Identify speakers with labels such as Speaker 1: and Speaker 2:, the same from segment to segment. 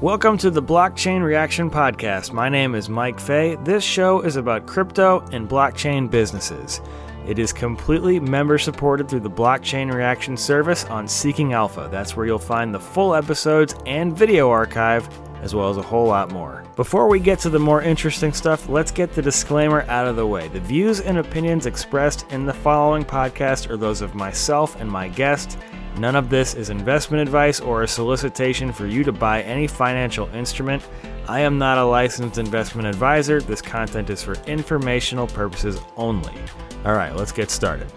Speaker 1: Welcome to the Blockchain Reaction Podcast. My name is Mike Fay. This show is about crypto and blockchain businesses. It is completely member supported through the Blockchain Reaction service on Seeking Alpha. That's where you'll find the full episodes and video archive, as well as a whole lot more. Before we get to the more interesting stuff, let's get the disclaimer out of the way. The views and opinions expressed in the following podcast are those of myself and my guest. None of this is investment advice or a solicitation for you to buy any financial instrument. I am not a licensed investment advisor. This content is for informational purposes only. All right, let's get started.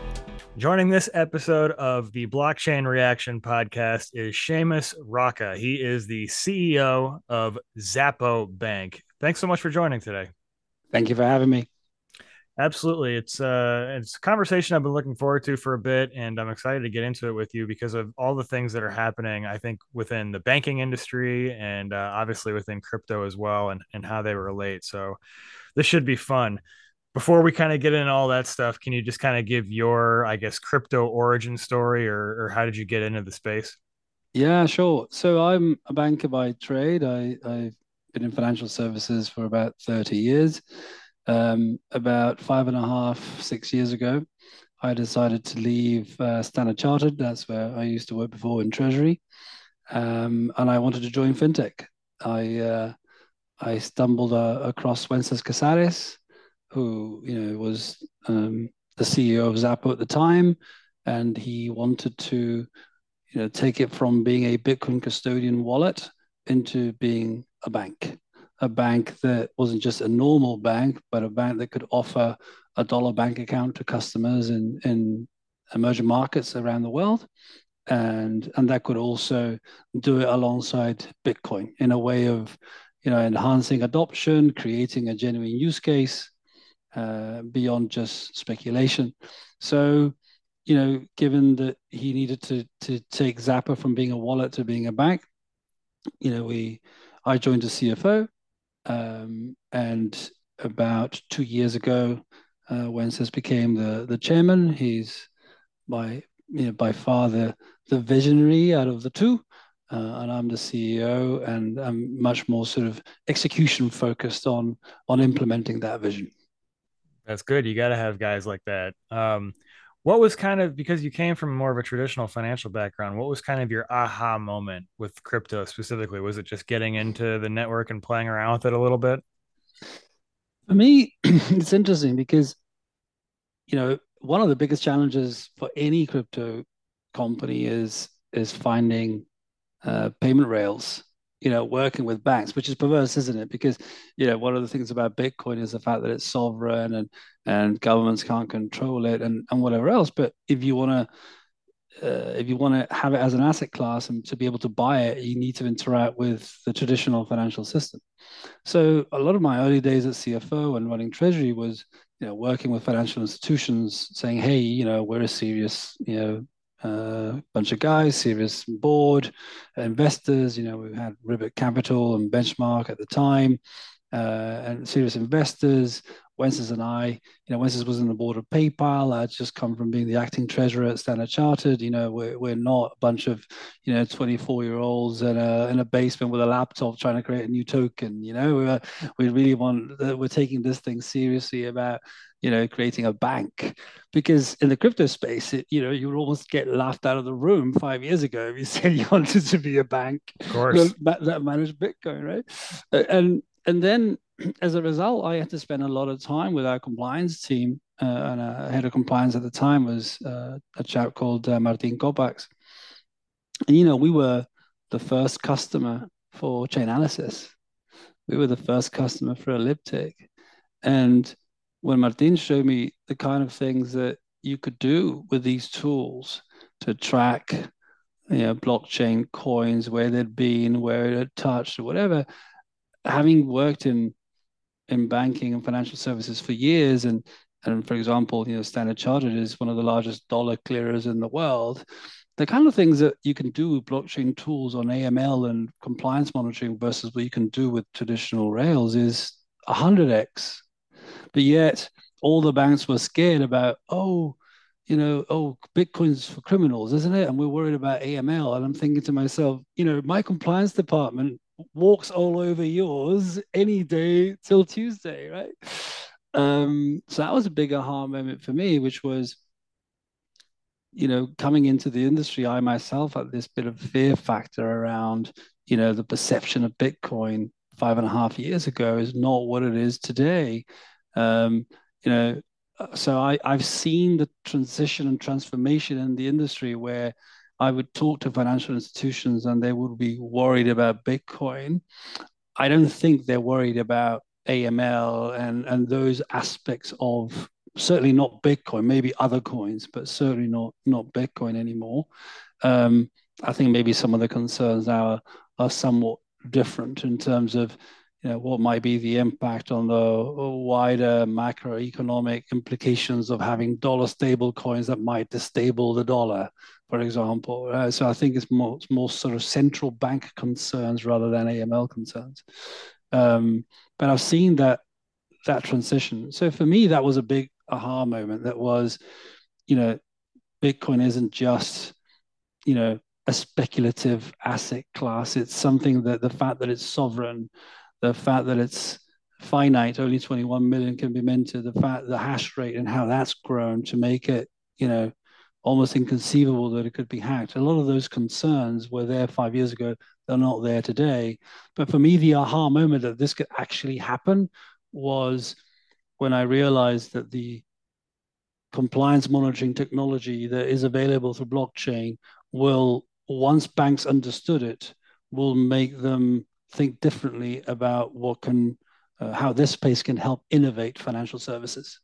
Speaker 1: Joining this episode of the Blockchain Reaction podcast is Seamus Rocca. He is the CEO of Xapo Bank. Thanks so much for joining today.
Speaker 2: Thank you for having me.
Speaker 1: Absolutely. It's uh it's a conversation I've been looking forward to for a bit and I'm excited to get into it with you because of all the things that are happening I think within the banking industry and uh, obviously within crypto as well and and how they relate. So this should be fun. Before we kind of get into all that stuff, can you just kind of give your I guess crypto origin story or or how did you get into the space?
Speaker 2: Yeah, sure. So I'm a banker by trade. I I've been in financial services for about 30 years um, about five and a half, six years ago, I decided to leave uh, Standard Chartered. That's where I used to work before in Treasury, um, and I wanted to join fintech. I uh, I stumbled uh, across Wences Casares, who you know was um, the CEO of Xapo at the time, and he wanted to you know take it from being a Bitcoin custodian wallet into being a bank a bank that wasn't just a normal bank, but a bank that could offer a dollar bank account to customers in, in emerging markets around the world. And, and that could also do it alongside Bitcoin in a way of you know, enhancing adoption, creating a genuine use case uh, beyond just speculation. So, you know, given that he needed to to take Xapo from being a wallet to being a bank, you know, we I joined as CFO um, and about two years ago, uh, Wences became the the chairman. He's by you know by far the the visionary out of the two, uh, and I'm the CEO, and I'm much more sort of execution focused on on implementing that vision.
Speaker 1: That's good. You got to have guys like that. Um, what was kind of because you came from more of a traditional financial background what was kind of your aha moment with crypto specifically? Was it just getting into the network and playing around with it a little bit?
Speaker 2: For me it's interesting because you know one of the biggest challenges for any crypto company is is finding uh, payment rails you know, working with banks, which is perverse, isn't it? Because, you know, one of the things about Bitcoin is the fact that it's sovereign and and governments can't control it and, and whatever else. But if you want to uh, if you want to have it as an asset class and to be able to buy it, you need to interact with the traditional financial system. So a lot of my early days at CFO and running treasury was, you know, working with financial institutions, saying, "Hey, you know, we're a serious, you know, uh, bunch of guys, serious board, investors. You know, we had Ribbit Capital and Benchmark at the time, uh, and serious investors. Wences and I, you know, Wences was on the board of PayPal. I'd just come from being the acting treasurer at Standard Chartered. You know, we're, we're not a bunch of, you know, 24 year olds in a, in a basement with a laptop trying to create a new token. You know, we, we really want, we're taking this thing seriously about, you know, creating a bank. Because in the crypto space, it, you know, you would almost get laughed out of the room five years ago if you said you wanted to be a bank
Speaker 1: of course.
Speaker 2: that, managed Bitcoin, right? And and then as a result, I had to spend a lot of time with our compliance team. Uh, and our head of compliance at the time was uh, a chap called uh, Martin Kopax. And, you know, we were the first customer for Chainalysis. We were the first customer for Elliptic. And when Martin showed me the kind of things that you could do with these tools to track you know, blockchain coins, where they'd been, where it had touched, or whatever, having worked in in banking and financial services for years, and and for example, you know, Standard Chartered is one of the largest dollar clearers in the world. The kind of things that you can do with blockchain tools on AML and compliance monitoring versus what you can do with traditional rails is 100x. But yet, all the banks were scared about, oh, you know, oh, Bitcoin's for criminals, isn't it? And we're worried about AML. And I'm thinking to myself, you know, my compliance department walks all over yours any day till Tuesday, right? Um, so that was a big aha moment for me, which was, you know, coming into the industry, I myself had this bit of fear factor around, you know, the perception of Bitcoin five and a half years ago is not what it is today. Um, you know, so I, I've seen the transition and transformation in the industry where I would talk to financial institutions and they would be worried about Bitcoin. I don't think they're worried about AML and, and those aspects of certainly not Bitcoin, maybe other coins, but certainly not not Bitcoin anymore. Um, I think maybe some of the concerns now are, are somewhat different in terms of you know, what might be the impact on the wider macroeconomic implications of having dollar stable coins that might destable the dollar, for example. Uh, so I think it's more, more sort of central bank concerns rather than AML concerns. Um, but I've seen that that transition. So for me, that was a big aha moment. That was, you know, Bitcoin isn't just, you know, a speculative asset class. It's something that the fact that it's sovereign the fact that it's finite, only 21 million can be minted, the fact the hash rate and how that's grown to make it, you know, almost inconceivable that it could be hacked. A lot of those concerns were there five years ago. They're not there today. But for me, the aha moment that this could actually happen was when I realized that the compliance monitoring technology that is available through blockchain will, once banks understood it, will make them think differently about what can uh, how this space can help innovate financial services.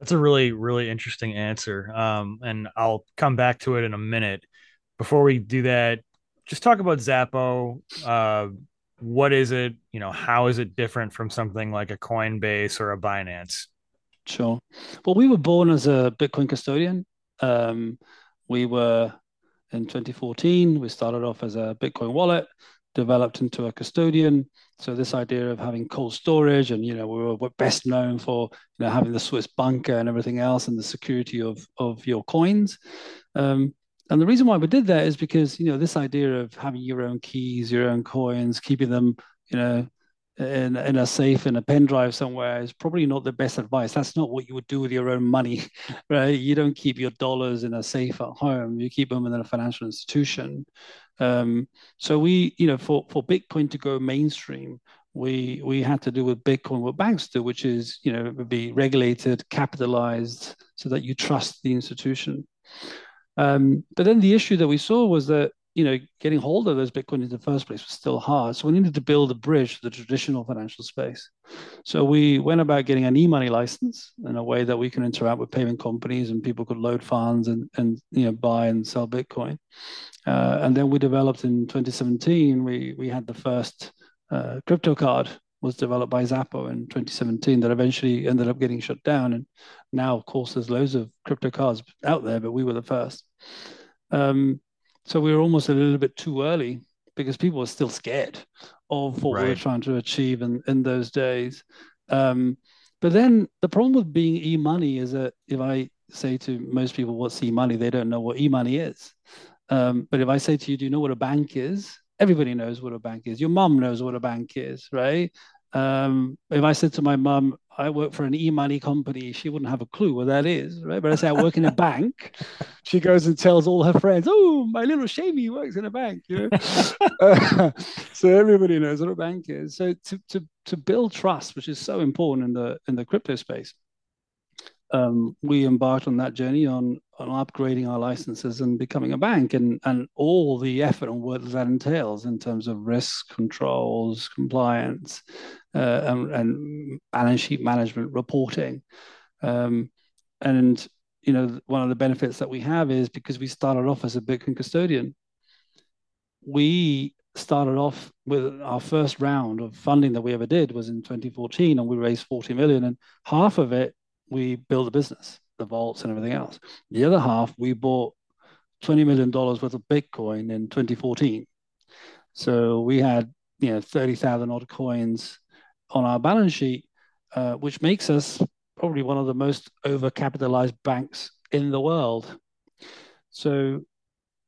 Speaker 1: That's a really really interesting answer. Um, and i'll come back to it in a minute. Before we do that just talk about Xapo uh, what is it? You know how is it different from something like a coinbase or a binance?
Speaker 2: Sure. Well we were born as a bitcoin custodian. Um, we were in 2014 we started off as a bitcoin wallet developed into a custodian. So this idea of having cold storage, and you know, we were best known for you know having the Swiss bunker and everything else, and the security of of your coins. Um, and the reason why we did that is because you know this idea of having your own keys, your own coins, keeping them, you know, in, in a safe in a pen drive somewhere is probably not the best advice. That's not what you would do with your own money, right? You don't keep your dollars in a safe at home. You keep them in a financial institution. Um, so we, you know, for for Bitcoin to go mainstream, we we had to do with Bitcoin what banks do, which is you know be regulated, capitalized, so that you trust the institution. Um, but then the issue that we saw was that you know getting hold of those Bitcoin in the first place was still hard. So we needed to build a bridge to the traditional financial space. So we went about getting an e-money license in a way that we can interact with payment companies and people could load funds and and you know buy and sell Bitcoin. Uh, and then we developed in 2017, we, we had the first uh, crypto card was developed by Xapo in 2017 that eventually ended up getting shut down. And now, of course, there's loads of crypto cards out there, but we were the first. Um, so we were almost a little bit too early because people were still scared of what right. we were trying to achieve in, in those days. Um, but then the problem with being e-money is that if I say to most people what's e-money, they don't know what e-money is. Um, but if I say to you, do you know what a bank is? Everybody knows what a bank is. Your mum knows what a bank is, right? Um, if I said to my mum, I work for an e-money company, she wouldn't have a clue what that is, right? But I say I work in a bank, she goes and tells all her friends, "Oh, my little Shamey works in a bank," you know. uh, so everybody knows what a bank is. So to to to build trust, which is so important in the in the crypto space, um, we embarked on that journey on on upgrading our licenses and becoming a bank and and all the effort and what that entails in terms of risk controls, compliance, uh, and, and, balance sheet management reporting. Um, and you know, one of the benefits that we have is because we started off as a Bitcoin custodian, we started off with our first round of funding that we ever did was in 2014 and we raised 40 million and half of it we build a business, the vaults and everything else. The other half, we bought $20 million worth of Bitcoin in 2014. So we had, you know, 30,000 odd coins on our balance sheet, uh, which makes us probably one of the most overcapitalized banks in the world. So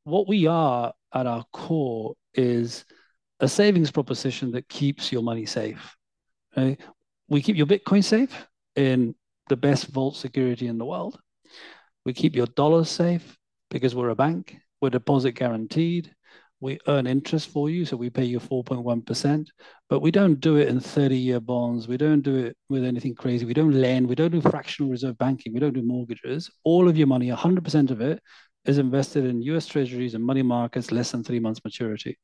Speaker 2: what we are at our core is a savings proposition that keeps your money safe. Right? We keep your Bitcoin safe in the best vault security in the world. We keep your dollars safe because we're a bank. We're deposit guaranteed. We earn interest for you, so we pay you 4.1%, but we don't do it in 30-year bonds. We don't do it with anything crazy. We don't lend. We don't do fractional reserve banking. We don't do mortgages. All of your money, 100% of it, is invested in U.S. Treasuries and money markets less than three months maturity.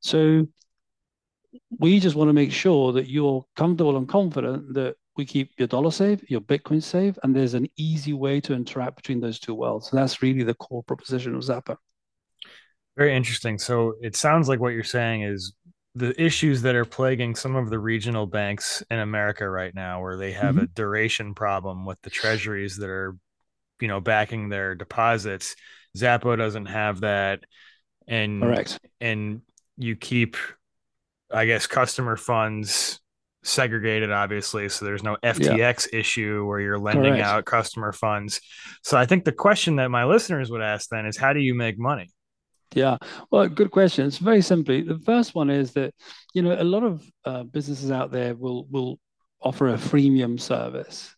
Speaker 2: So we just want to make sure that you're comfortable and confident that we keep your dollar safe, your Bitcoin safe, and there's an easy way to interact between those two worlds. So that's really the core proposition of Xapo.
Speaker 1: Very interesting. So it sounds like what you're saying is the issues that are plaguing some of the regional banks in America right now, where they have mm-hmm. a duration problem with the treasuries that are, you know, backing their deposits. Xapo doesn't have that. And
Speaker 2: correct.
Speaker 1: And you keep, I guess, customer funds segregated, obviously. So there's no FTX yeah. issue where you're lending Correct. out customer funds. So I think the question that my listeners would ask then is how do you make money?
Speaker 2: Yeah, well, good question. It's very simply the first one is that you know a lot of uh, businesses out there will will offer a freemium service,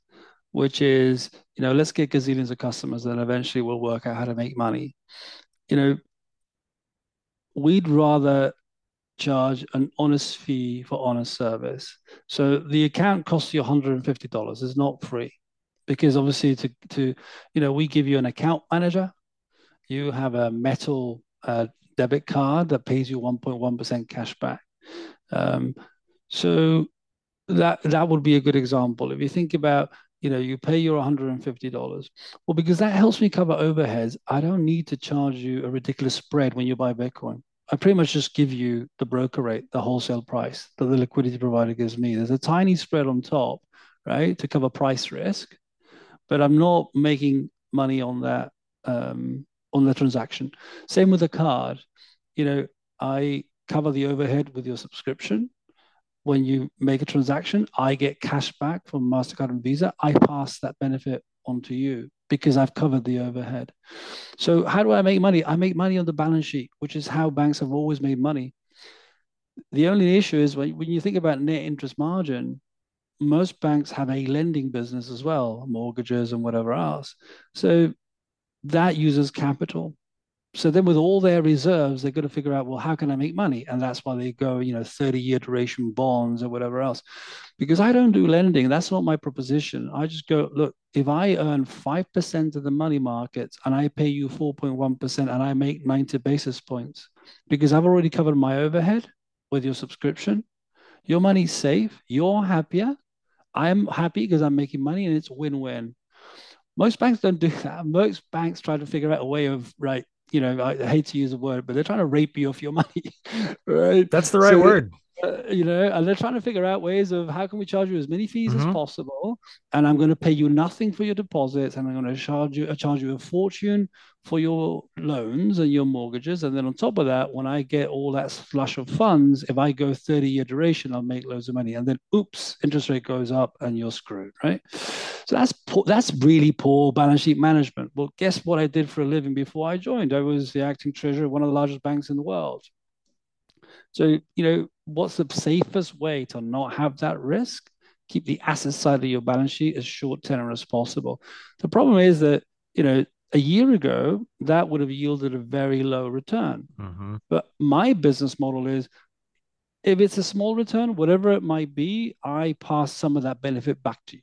Speaker 2: which is you know let's get gazillions of customers, and eventually we'll work out how to make money. You know, we'd rather charge an honest fee for honest service. So the account costs you $150. It's not free because obviously to, to you know, we give you an account manager. You have a metal uh, debit card that pays you 1.1% cash back. Um, so that that would be a good example. If you think about, you know, you pay your $150. Well, because that helps me cover overheads, I don't need to charge you a ridiculous spread when you buy Bitcoin. I pretty much just give you the broker rate, the wholesale price that the liquidity provider gives me. There's a tiny spread on top, right, to cover price risk, but I'm not making money on that um, on the transaction. Same with the card. You know, I cover the overhead with your subscription. When you make a transaction, I get cash back from Mastercard and Visa. I pass that benefit on to you because I've covered the overhead. So how do I make money? I make money on the balance sheet, which is how banks have always made money. The only issue is when, when you think about net interest margin, most banks have a lending business as well, mortgages and whatever else. So that uses capital. So then with all their reserves, they've got to figure out, well, how can I make money? And that's why they go, you know, 30 year duration bonds or whatever else. Because I don't do lending. That's not my proposition. I just go, look, if I earn 5% of the money markets and I pay you 4.1% and I make 90 basis points because I've already covered my overhead with your subscription, your money's safe, you're happier. I'm happy because I'm making money and it's win-win. Most banks don't do that. Most banks try to figure out a way of right you know, I hate to use the word, but they're trying to rape you off your money, right?
Speaker 1: That's the right so word.
Speaker 2: Uh, you know, and they're trying to figure out ways of how can we charge you as many fees mm-hmm. as possible, and I'm going to pay you nothing for your deposits, and I'm going to charge you, uh, charge you a fortune for your loans and your mortgages, and then on top of that, when I get all that flush of funds, if I go 30 year duration, I'll make loads of money, and then oops, interest rate goes up, and you're screwed, right? So that's poor, that's really poor balance sheet management. Well, guess what I did for a living before I joined? I was the acting treasurer of one of the largest banks in the world. So, you know, what's the safest way to not have that risk? Keep the asset side of your balance sheet as short tenor as possible. The problem is that, you know, a year ago, that would have yielded a very low return. Mm-hmm. But my business model is if it's a small return, whatever it might be, I pass some of that benefit back to you.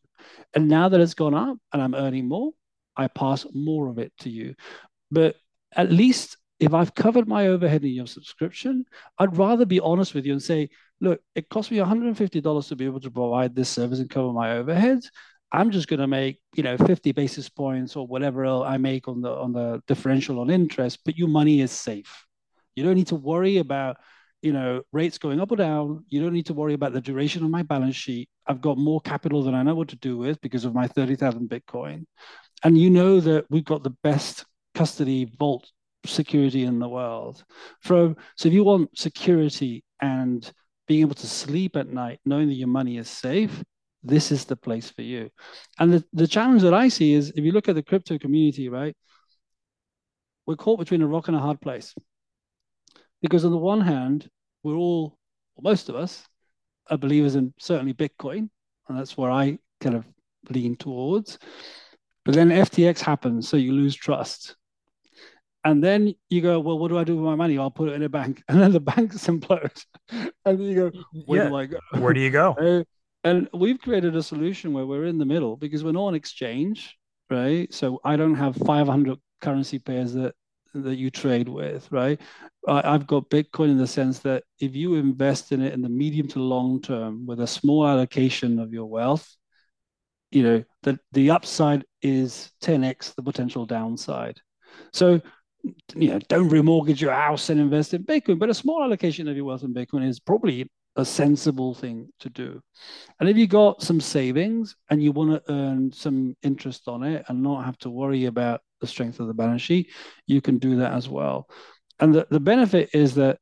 Speaker 2: And now that it's gone up and I'm earning more, I pass more of it to you. But at least if I've covered my overhead in your subscription, I'd rather be honest with you and say, look, it cost me $150 to be able to provide this service and cover my overheads. I'm just going to make, you know, 50 basis points or whatever I make on the on the differential on interest, but your money is safe. You don't need to worry about, you know, rates going up or down. You don't need to worry about the duration of my balance sheet. I've got more capital than I know what to do with because of my 30,000 Bitcoin. And you know that we've got the best custody vault security in the world. From so if you want security and being able to sleep at night, knowing that your money is safe, this is the place for you. And the, the challenge that I see is if you look at the crypto community, right, we're caught between a rock and a hard place. Because on the one hand, we're all, most of us, are believers in certainly Bitcoin, and that's where I kind of lean towards. But then FTX happens, so you lose trust. And then you go, well, what do I do with my money? I'll put it in a bank. And then the banks implode. and then you go, where yeah. do I go?
Speaker 1: Where do you go?
Speaker 2: Uh, and we've created a solution where we're in the middle because we're not on exchange, right? So I don't have 500 currency pairs that that you trade with, right? I, I've got Bitcoin in the sense that if you invest in it in the medium to long term with a small allocation of your wealth, you know, the, the upside is 10x the potential downside. So, you know, don't remortgage your house and invest in Bitcoin, but a small allocation of your wealth in Bitcoin is probably a sensible thing to do. And if you got some savings and you want to earn some interest on it and not have to worry about the strength of the balance sheet, you can do that as well. And the, the benefit is that,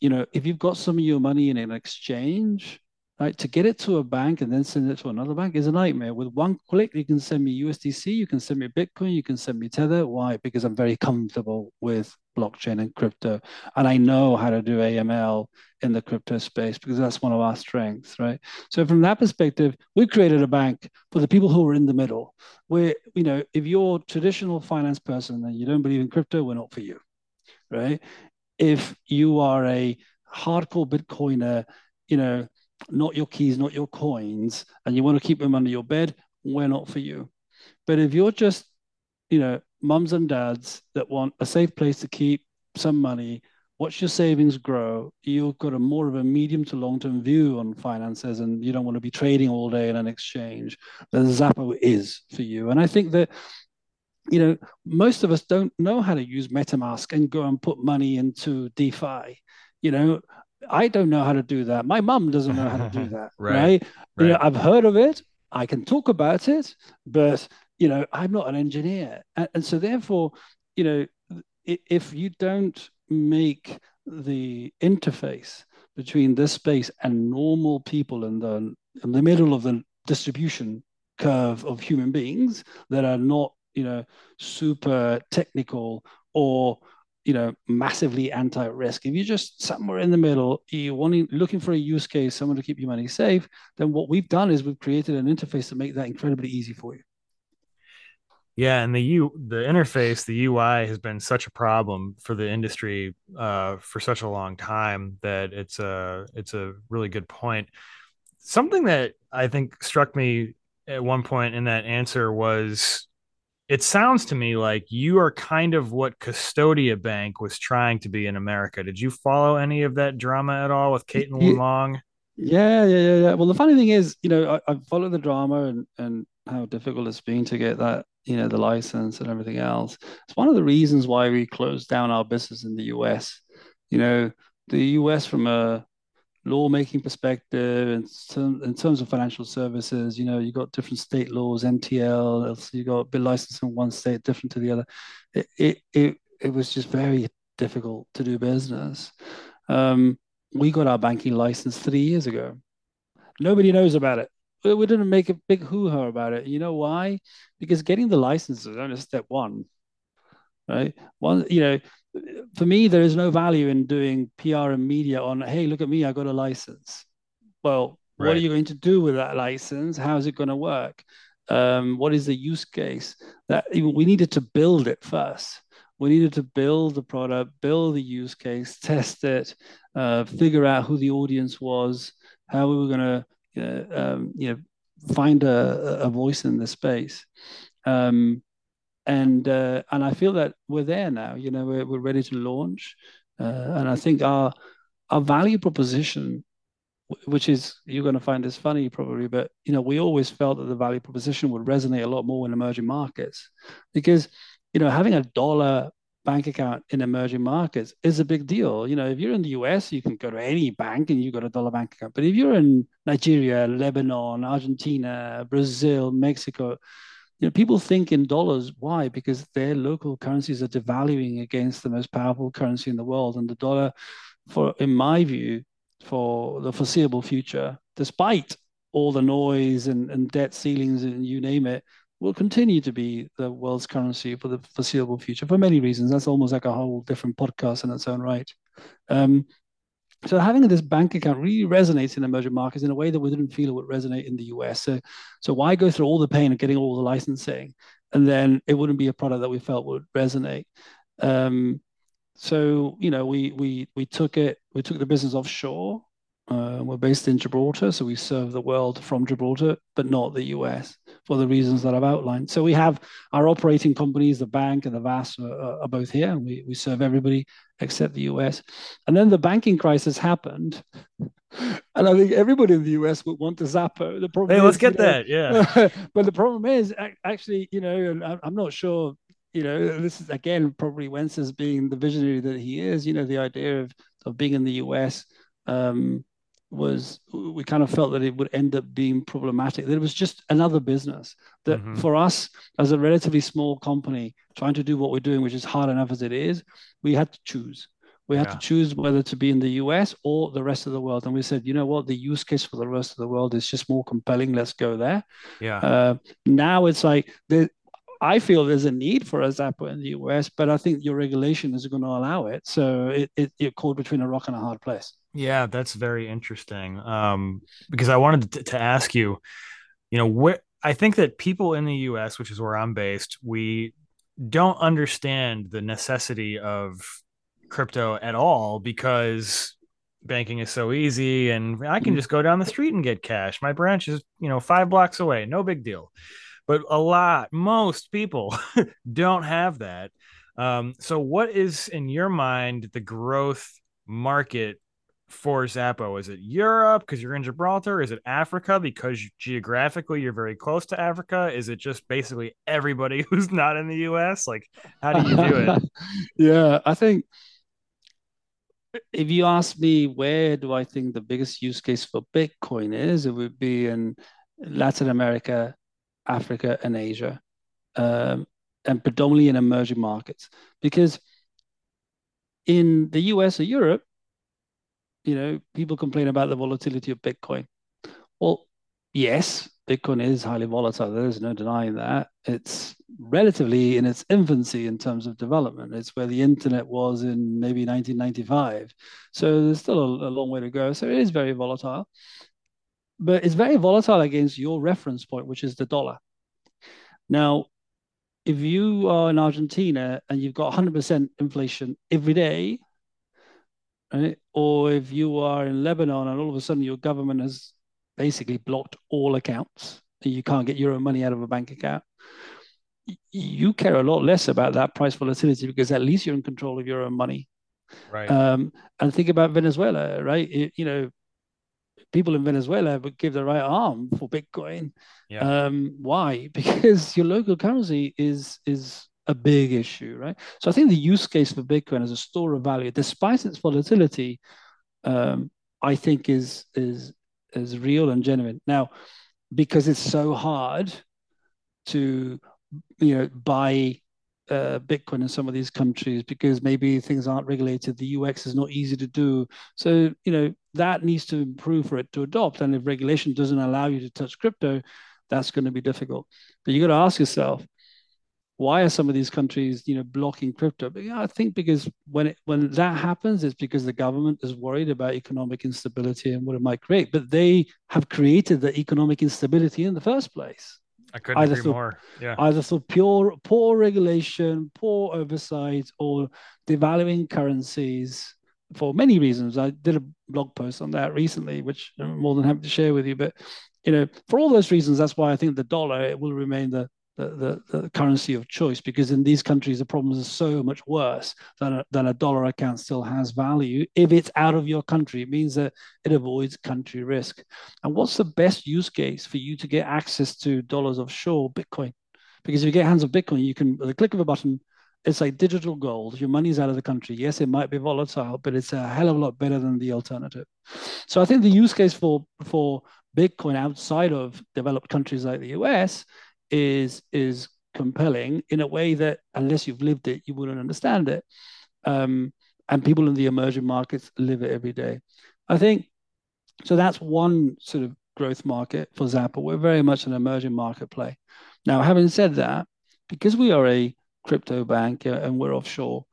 Speaker 2: you know, if you've got some of your money in an exchange, right, to get it to a bank and then send it to another bank is a nightmare. With one click, you can send me USDC, you can send me Bitcoin, you can send me Tether. Why? Because I'm very comfortable with blockchain and crypto. And I know how to do AML in the crypto space because that's one of our strengths, right? So from that perspective, we created a bank for the people who are in the middle. Where, you know, if you're a traditional finance person and you don't believe in crypto, we're not for you, right? If you are a hardcore Bitcoiner, you know, not your keys, not your coins, and you want to keep them under your bed, we're not for you. But if you're just, you know, mums and dads that want a safe place to keep some money, watch your savings grow, you've got a more of a medium to long term view on finances, and you don't want to be trading all day in an exchange. The Xapo is for you. And I think that you know, most of us don't know how to use MetaMask and go and put money into DeFi. You know, I don't know how to do that. My mum doesn't know how to do that. right. right? right. You know, I've heard of it. I can talk about it, but you know, I'm not an engineer, and, and so therefore, you know, if you don't make the interface between this space and normal people in the in the middle of the distribution curve of human beings that are not, you know, super technical or you know, massively anti-risk. If you're just somewhere in the middle, you're wanting, looking for a use case, someone to keep your money safe, then what we've done is we've created an interface to make that incredibly easy for you.
Speaker 1: Yeah, and the U the interface, the UI has been such a problem for the industry uh, for such a long time that it's a it's a really good point. Something that I think struck me at one point in that answer was it sounds to me like you are kind of what Custodia Bank was trying to be in America. Did you follow any of that drama at all with Caitlin yeah, Long?
Speaker 2: Yeah, yeah, yeah, yeah. Well, the funny thing is, you know, I, I followed the drama and and how difficult it's been to get that, you know, the license and everything else. It's one of the reasons why we closed down our business in the US. You know, the US from a lawmaking perspective in, in terms of financial services, you know, you got different state laws, MTL, you got BitLicense in one state different to the other. It, it, it, it was just very difficult to do business. Um, we got our banking license three years ago. Nobody knows about it. We didn't make a big hoo-ha about it. You know why? Because getting the license is only step one, right? One, you know, for me, there is no value in doing PR and media on, hey, look at me, I got a license. Well, right. what are you going to do with that license? How is it going to work? Um, what is the use case? That we needed to build it first. We needed to build the product, build the use case, test it, uh, figure out who the audience was, how we were going to, you know, um, you know, find a, a voice in the space. Um, and uh, and I feel that we're there now. You know, we're, we're ready to launch, uh, and I think our our value proposition, which is you're going to find this funny probably, but you know, we always felt that the value proposition would resonate a lot more in emerging markets, because you know, having a dollar bank account in emerging markets is a big deal. You know, if you're in the US, you can go to any bank and you've got a dollar bank account. But if you're in Nigeria, Lebanon, Argentina, Brazil, Mexico, you know, people think in dollars. Why? Because their local currencies are devaluing against the most powerful currency in the world, and the dollar, for in my view, for the foreseeable future, despite all the noise and, and debt ceilings and you name it, will continue to be the world's currency for the foreseeable future for many reasons. That's almost like a whole different podcast in its own right. Um, so having this bank account really resonates in emerging markets in a way that we didn't feel it would resonate in the US. So, so why go through all the pain of getting all the licensing, and then it wouldn't be a product that we felt would resonate. Um, so you know, we we we took it, we took the business offshore. Uh, we're based in Gibraltar, so we serve the world from Gibraltar, but not the US for the reasons that I've outlined. So we have our operating companies, the bank and the VAS are, are both here, and we, we serve everybody except the US. And then the banking crisis happened. And I think everybody in the US would want to Xapo.
Speaker 1: The problem hey, let's get know, that. Yeah.
Speaker 2: but the problem is actually, you know, I'm not sure you know, this is again probably Wences being the visionary that he is. You know, the idea of of being in the US um, was we kind of felt that it would end up being problematic. That it was just another business. That mm-hmm. for us as a relatively small company trying to do what we're doing, which is hard enough as it is, we had to choose. We had yeah. to choose whether to be in the US or the rest of the world. And we said, you know what, the use case for the rest of the world is just more compelling. Let's go there.
Speaker 1: Yeah. Uh,
Speaker 2: now it's like the, I feel there's a need for a Xapo in the US, but I think your regulation is going to allow it. So it, it, you're caught between a rock and a hard place.
Speaker 1: Yeah, that's very interesting. Um, because I wanted to, to ask you, you know, I think that people in the US, which is where I'm based, we don't understand the necessity of crypto at all because banking is so easy and I can mm. just go down the street and get cash. My branch is, you know, five blocks away, no big deal but a lot, most people don't have that. Um, so, what is in your mind the growth market for Xapo? Is it Europe because you're in Gibraltar? Is it Africa because geographically you're very close to Africa? Is it just basically everybody who's not in the US? Like, how do you do it?
Speaker 2: yeah, I think if you ask me where do I think the biggest use case for Bitcoin is, it would be in Latin America Africa, and Asia, um, and predominantly in emerging markets. Because in the US or Europe, you know, people complain about the volatility of Bitcoin. Well, yes, Bitcoin is highly volatile. There's no denying that. It's relatively in its infancy in terms of development. It's where the internet was in maybe 1995. So there's still a, a long way to go. So it is very volatile but it's very volatile against your reference point, which is the dollar. Now, if you are in Argentina and you've got 100% inflation every day, right? or if you are in Lebanon and all of a sudden your government has basically blocked all accounts and you can't get your own money out of a bank account, you care a lot less about that price volatility because at least you're in control of your own money.
Speaker 1: Right. Um,
Speaker 2: and think about Venezuela, right? It, you know, people in Venezuela would give the right arm for Bitcoin. Yeah. Um, why? Because your local currency is is a big issue, right? So I think the use case for Bitcoin as a store of value, despite its volatility, um, I think is is is real and genuine. Now, because it's so hard to you know buy uh, Bitcoin in some of these countries because maybe things aren't regulated. The UX is not easy to do. So, you know, that needs to improve for it to adopt. And if regulation doesn't allow you to touch crypto, that's going to be difficult. But you got to ask yourself, why are some of these countries, you know, blocking crypto? But, yeah, I think because when it, when that happens, it's because the government is worried about economic instability and what it might create. But they have created the economic instability in the first place.
Speaker 1: I couldn't either agree through, more. Yeah.
Speaker 2: Either through pure poor regulation, poor oversight, or devaluing currencies for many reasons. I did a blog post on that recently, which I'm more than happy to share with you. But you know, for all those reasons, that's why I think the dollar it will remain the the, the, the, currency of choice because in these countries the problems are so much worse than a, than a dollar account still has value if it's out of your country it means that it avoids country risk and what's the best use case for you to get access to dollars offshore bitcoin because if you get hands of bitcoin you can with a click of a button it's like digital gold your money's out of the country yes it might be volatile but it's a hell of a lot better than the alternative so i think the use case for for bitcoin outside of developed countries like the us is is compelling in a way that unless you've lived it, you wouldn't understand it. Um, and people in the emerging markets live it every day. I think so. That's one sort of growth market for Xapo. We're very much an emerging market play. Now, having said that, because we are a crypto bank uh, and we're offshore,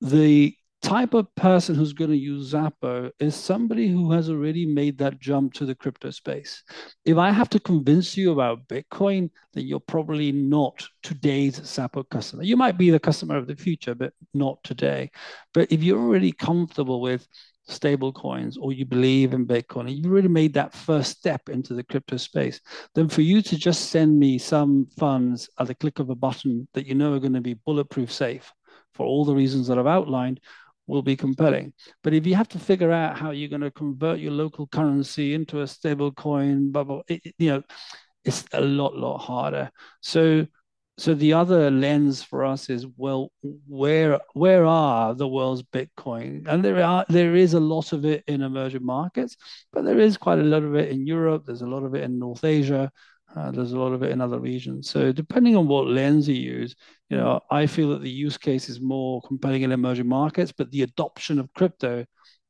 Speaker 2: the type of person who's going to use Xapo is somebody who has already made that jump to the crypto space. If I have to convince you about Bitcoin, then you're probably not today's Xapo customer. You might be the customer of the future, but not today. But if you're already comfortable with stable coins or you believe in Bitcoin and you've already made that first step into the crypto space, then for you to just send me some funds at the click of a button that you know are going to be bulletproof safe for all the reasons that I've outlined will be compelling. But if you have to figure out how you're going to convert your local currency into a stable coin, bubble, it, you know, it's a lot, lot harder. So, so the other lens for us is well, where where are the world's Bitcoin? And there are there is a lot of it in emerging markets, but there is quite a lot of it in Europe. There's a lot of it in North Asia. Uh, there's a lot of it in other regions. So depending on what lens you use, you know, I feel that the use case is more compelling in emerging markets, but the adoption of crypto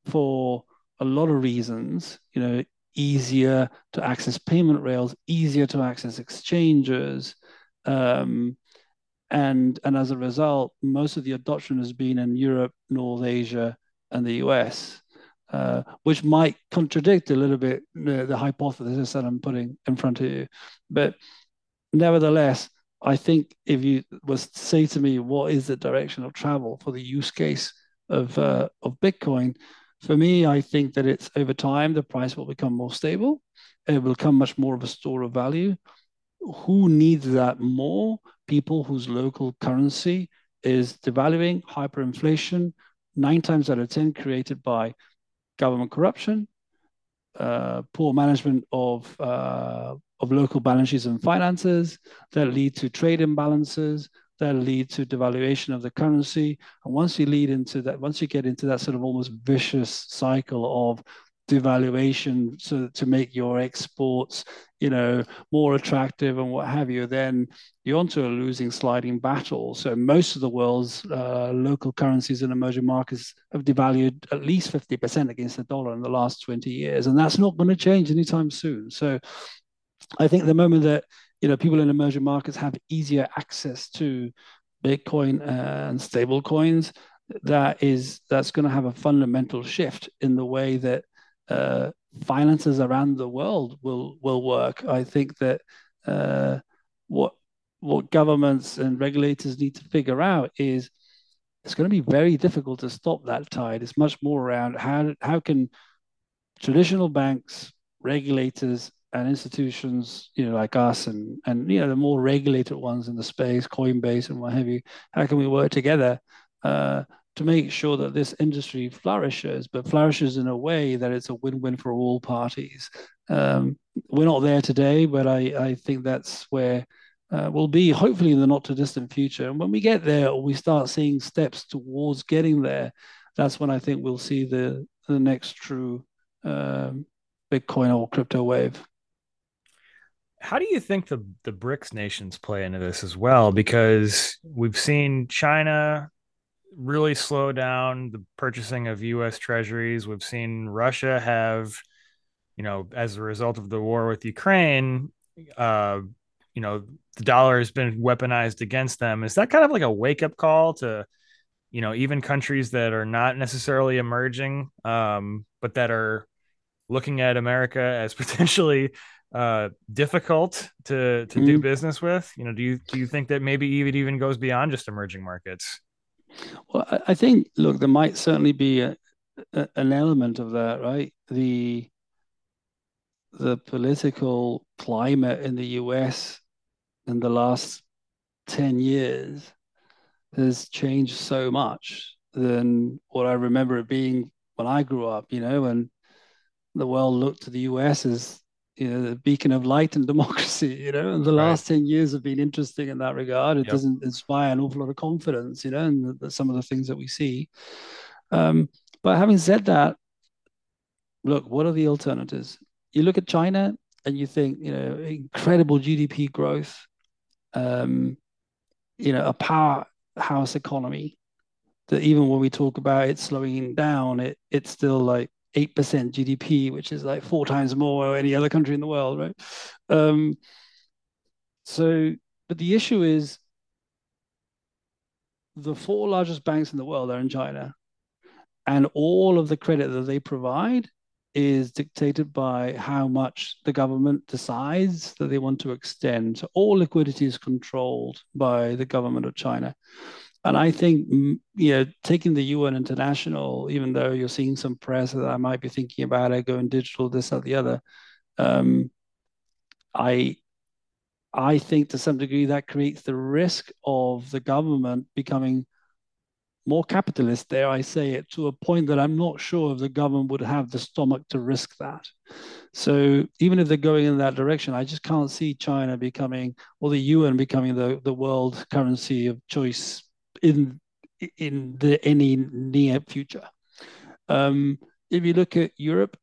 Speaker 2: for a lot of reasons, you know, easier to access payment rails, easier to access exchanges, um, and and as a result, most of the adoption has been in Europe, North Asia, and the US uh, which might contradict a little bit the, the hypothesis that I'm putting in front of you. But nevertheless, I think if you was to say to me, what is the direction of travel for the use case of uh, of Bitcoin? For me, I think that it's over time the price will become more stable. It will become much more of a store of value. Who needs that more? People whose local currency is devaluing, hyperinflation, nine times out of ten created by government corruption, uh, poor management of uh, of local balance sheets and finances that lead to trade imbalances that lead to devaluation of the currency. And once you lead into that, once you get into that sort of almost vicious cycle of devaluation so to make your exports you know more attractive and what have you then you're onto a losing sliding battle. So most of the world's uh, local currencies and emerging markets have devalued at least 50% against the dollar in the last 20 years and that's not going to change anytime soon. So i think the moment that you know people in emerging markets have easier access to bitcoin and stable coins that is that's going to have a fundamental shift in the way that uh, finances around the world will will work. I think that uh, what what governments and regulators need to figure out is it's going to be very difficult to stop that tide. It's much more around how how can traditional banks, regulators, and institutions, you know, like us and and you know the more regulated ones in the space, Coinbase and what have you, how can we work together uh, to make sure that this industry flourishes, but flourishes in a way that it's a win-win for all parties. Um, we're not there today, but I, I think that's where uh, we'll be hopefully in the not too distant future. And when we get there, or we start seeing steps towards getting there, that's when I think we'll see the the next true um, Bitcoin or crypto wave.
Speaker 1: How do you think the the BRICS nations play into this as well? Because we've seen China, really slow down the purchasing of U.S. treasuries. We've seen Russia have, you know, as a result of the war with Ukraine, uh, you know, the dollar has been weaponized against them. Is that kind of like a wake up call to, you know, even countries that are not necessarily emerging, um, but that are looking at America as potentially uh difficult to to mm. do business with you know do you do you think that maybe it even goes beyond just emerging markets
Speaker 2: well, I think, look, there might certainly be a, a, an element of that, right? The the political climate in the US in the last 10 years has changed so much than what I remember it being when I grew up, you know, and the world looked to the US as you know the beacon of light and democracy you know and the right. last 10 years have been interesting in that regard it yep. doesn't inspire an awful lot of confidence you know in the, some of the things that we see um, but having said that look what are the alternatives you look at china and you think you know incredible gdp growth um, you know a powerhouse economy that even when we talk about it slowing down it it's still like 8% GDP, which is like four times more than any other country in the world, right? Um, so, but the issue is the four largest banks in the world are in China. and all of the credit that they provide is dictated by how much the government decides that they want to extend. So all liquidity is controlled by the government of China. And I think, you know, taking the yuan International, even though you're seeing some press that I might be thinking about it, going digital, this, or the other, um, I I think to some degree that creates the risk of the government becoming more capitalist, there I say it, to a point that I'm not sure if the government would have the stomach to risk that. So even if they're going in that direction, I just can't see China becoming, or the yuan becoming the, the world currency of choice in in the any near future. Um, if you look at Europe,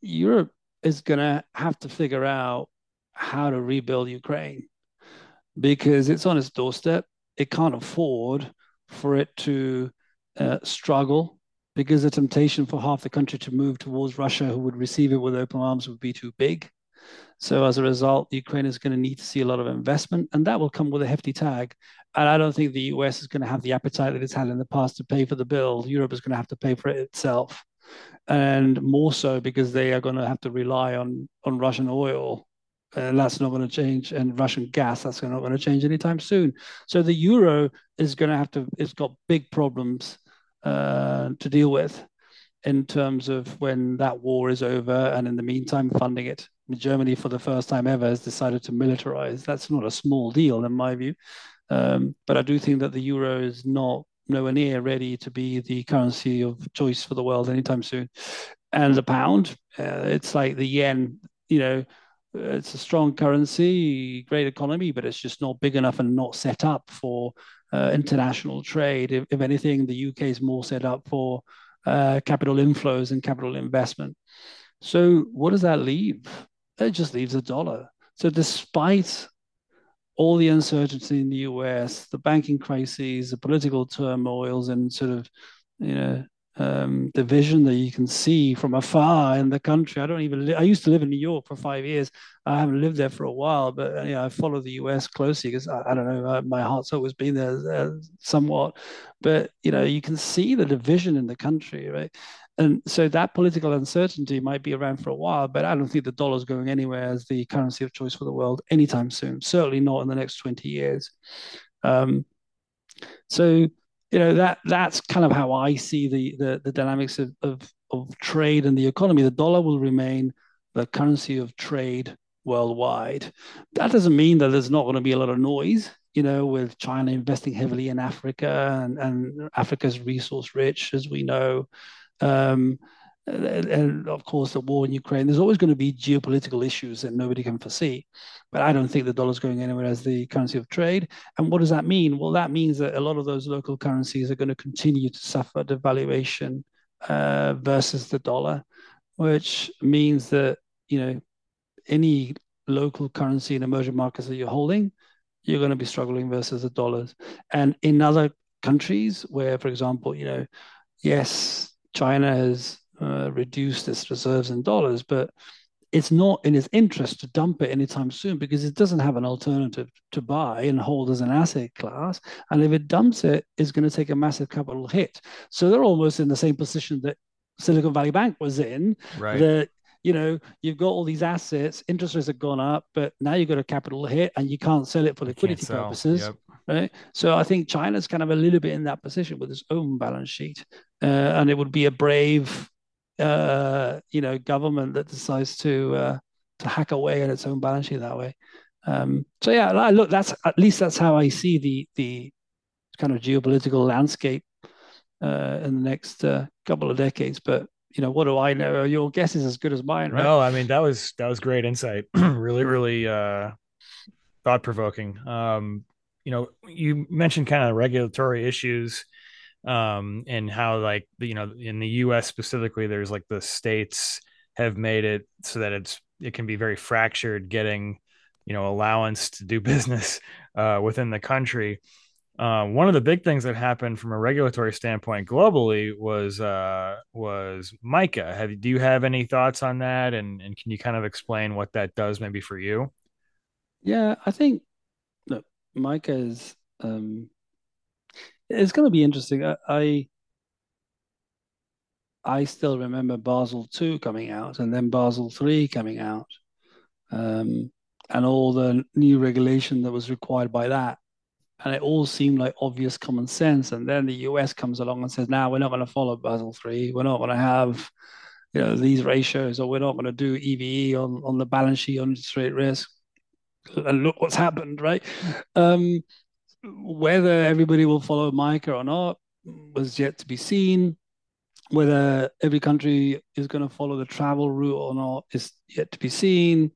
Speaker 2: Europe is going to have to figure out how to rebuild Ukraine because it's on its doorstep. It can't afford for it to uh, struggle because the temptation for half the country to move towards Russia, who would receive it with open arms, would be too big. So as a result, Ukraine is going to need to see a lot of investment, and that will come with a hefty tag. And I don't think the US is going to have the appetite that it's had in the past to pay for the bill. Europe is going to have to pay for it itself, and more so because they are going to have to rely on on Russian oil and that's not going to change. And Russian gas, that's not going to change anytime soon. So the euro is going to have to, it's got big problems uh, to deal with in terms of when that war is over and in the meantime funding it. Germany, for the first time ever, has decided to militarize. That's not a small deal, in my view. Um, but I do think that the euro is not nowhere near ready to be the currency of choice for the world anytime soon. And the pound, uh, it's like the yen, you know, it's a strong currency, great economy, but it's just not big enough and not set up for uh, international trade. If, if, anything, the UK is more set up for uh, capital inflows and capital investment. So, what does that leave? It just leaves a dollar. So, despite all the uncertainty in the US, the banking crises, the political turmoils, and sort of you know um, the vision that you can see from afar in the country. I don't even. Li- I used to live in New York for five years. I haven't lived there for a while, but you know, I follow the U.S. closely because I, I, don't know. Uh, my heart's always been there uh, somewhat, but you know, you can see the division in the country, right? And so that political uncertainty might be around for a while, but I don't think the dollar's going anywhere as the currency of choice for the world anytime soon. Certainly not in the next twenty years. Um, so you know that that's kind of how I see the the, the dynamics of, of, of trade and the economy. The dollar will remain the currency of trade worldwide. That doesn't mean that there's not going to be a lot of noise, you know, with China investing heavily in Africa and, and Africa's resource rich, as we know. Um, and of course the war in Ukraine. There's always going to be geopolitical issues that nobody can foresee, but I don't think the dollar's going anywhere as the currency of trade. And what does that mean? Well, that means that a lot of those local currencies are going to continue to suffer devaluation uh, versus the dollar, which means that you know any local currency in emerging markets that you're holding, you're going to be struggling versus the dollars. And in other countries where, for example, you know, yes, China has uh, reduce its reserves in dollars, but it's not in its interest to dump it anytime soon because it doesn't have an alternative to buy and hold as an asset class. And if it dumps it, it's going to take a massive capital hit. So they're almost in the same position that Silicon Valley Bank was in.
Speaker 1: Right.
Speaker 2: That you know you've got all these assets, interest rates have gone up, but now you've got a capital hit and you can't sell it for liquidity purposes. Yep. Right. So I think China's kind of a little bit in that position with its own balance sheet, uh, and it would be a brave uh, you know government that decides to uh, to hack away at its own balance sheet that way. Um, so yeah, look, that's at least that's how I see the the kind of geopolitical landscape uh, in the next uh, couple of decades. But you know, what do I know? Your guess is as good as mine, right?
Speaker 1: No, I mean that was that was great insight. really, really uh, thought provoking. Um, you know, you mentioned kind of regulatory issues um, and how like you know in the U.S. specifically, there's like the states have made it so that it's it can be very fractured getting you know allowance to do business uh, within the country. Uh, one of the big things that happened from a regulatory standpoint globally was uh, was MiCA. Have do you have any thoughts on that, and and can you kind of explain what that does maybe for you?
Speaker 2: Yeah, I think look, MiCA is um, it's going to be interesting. I, I I still remember Basel II coming out and then Basel III coming out, um, and all the new regulation that was required by that. And it all seemed like obvious common sense. And then the US comes along and says, now we're not going to follow Basel III. We're not going to have you know, these ratios, or we're not going to do EVE on, on the balance sheet on rate risk. And look what's happened, right? Um, whether everybody will follow MICA or not was yet to be seen. Whether every country is going to follow the travel rule or not is yet to be seen.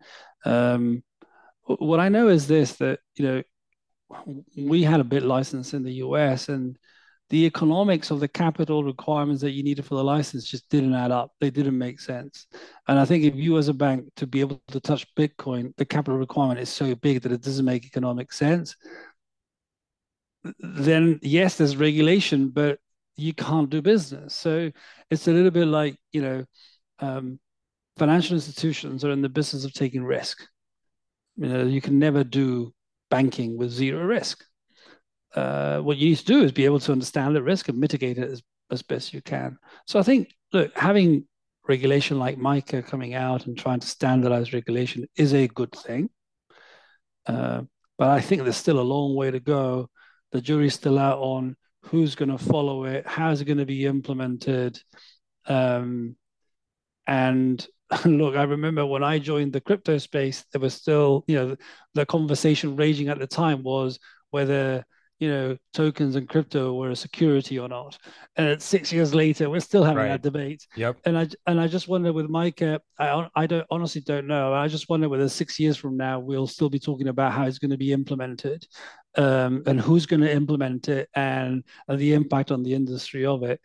Speaker 2: Um, what I know is this: that you know, we had a BitLicense in the US, and the economics of the capital requirements that you needed for the license just didn't add up. They didn't make sense. And I think if you as a bank to be able to touch Bitcoin, the capital requirement is so big that it doesn't make economic sense. Then yes, there's regulation, but you can't do business. So it's a little bit like, you know, um, financial institutions are in the business of taking risk. You know, you can never do banking with zero risk uh, what you need to do is be able to understand the risk and mitigate it as, as best you can. So I think, look, having regulation like MICA coming out and trying to standardize regulation is a good thing. Uh, but I think there's still a long way to go. The jury's still out on who's going to follow it, how's it going to be implemented. Um, and look, I remember when I joined the crypto space, there was still, you know, the, the conversation raging at the time was whether you know tokens and crypto were a security or not. And six years later we're still having right. that debate.
Speaker 1: Yep.
Speaker 2: And i and i just wonder with MICA i i don't honestly don't know. I just wonder whether six years from now we'll still be talking about how it's going to be implemented um, and who's going to implement it and, and the impact on the industry of it.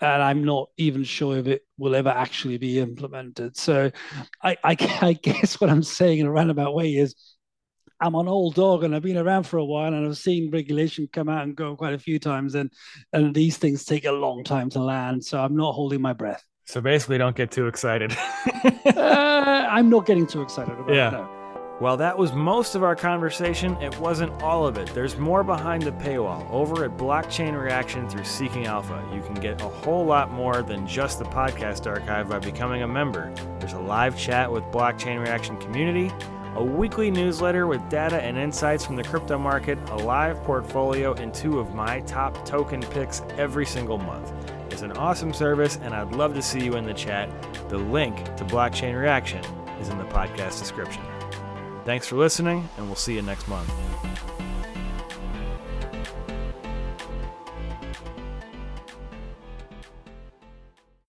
Speaker 2: And I'm not even sure if it will ever actually be implemented. So, I, I, I guess what I'm saying in a roundabout way is I'm an old dog and I've been around for a while and I've seen regulation come out and go quite a few times and and these things take a long time to land. So I'm not holding my breath.
Speaker 1: So basically, don't get too excited.
Speaker 2: uh, I'm not getting too excited about
Speaker 1: yeah.
Speaker 2: it. No.
Speaker 1: Well, that was most of our conversation. It wasn't all of it. There's more behind the paywall over at Blockchain Reaction through Seeking Alpha. You can get a whole lot more than just the podcast archive by becoming a member. There's a live chat with Blockchain Reaction community a weekly newsletter with data and insights from the crypto market, a live portfolio, and two of my top token picks every single month. It's an awesome service, and I'd love to see you in the chat. The link to Blockchain Reaction is in the podcast description. Thanks for listening, and we'll see you next month.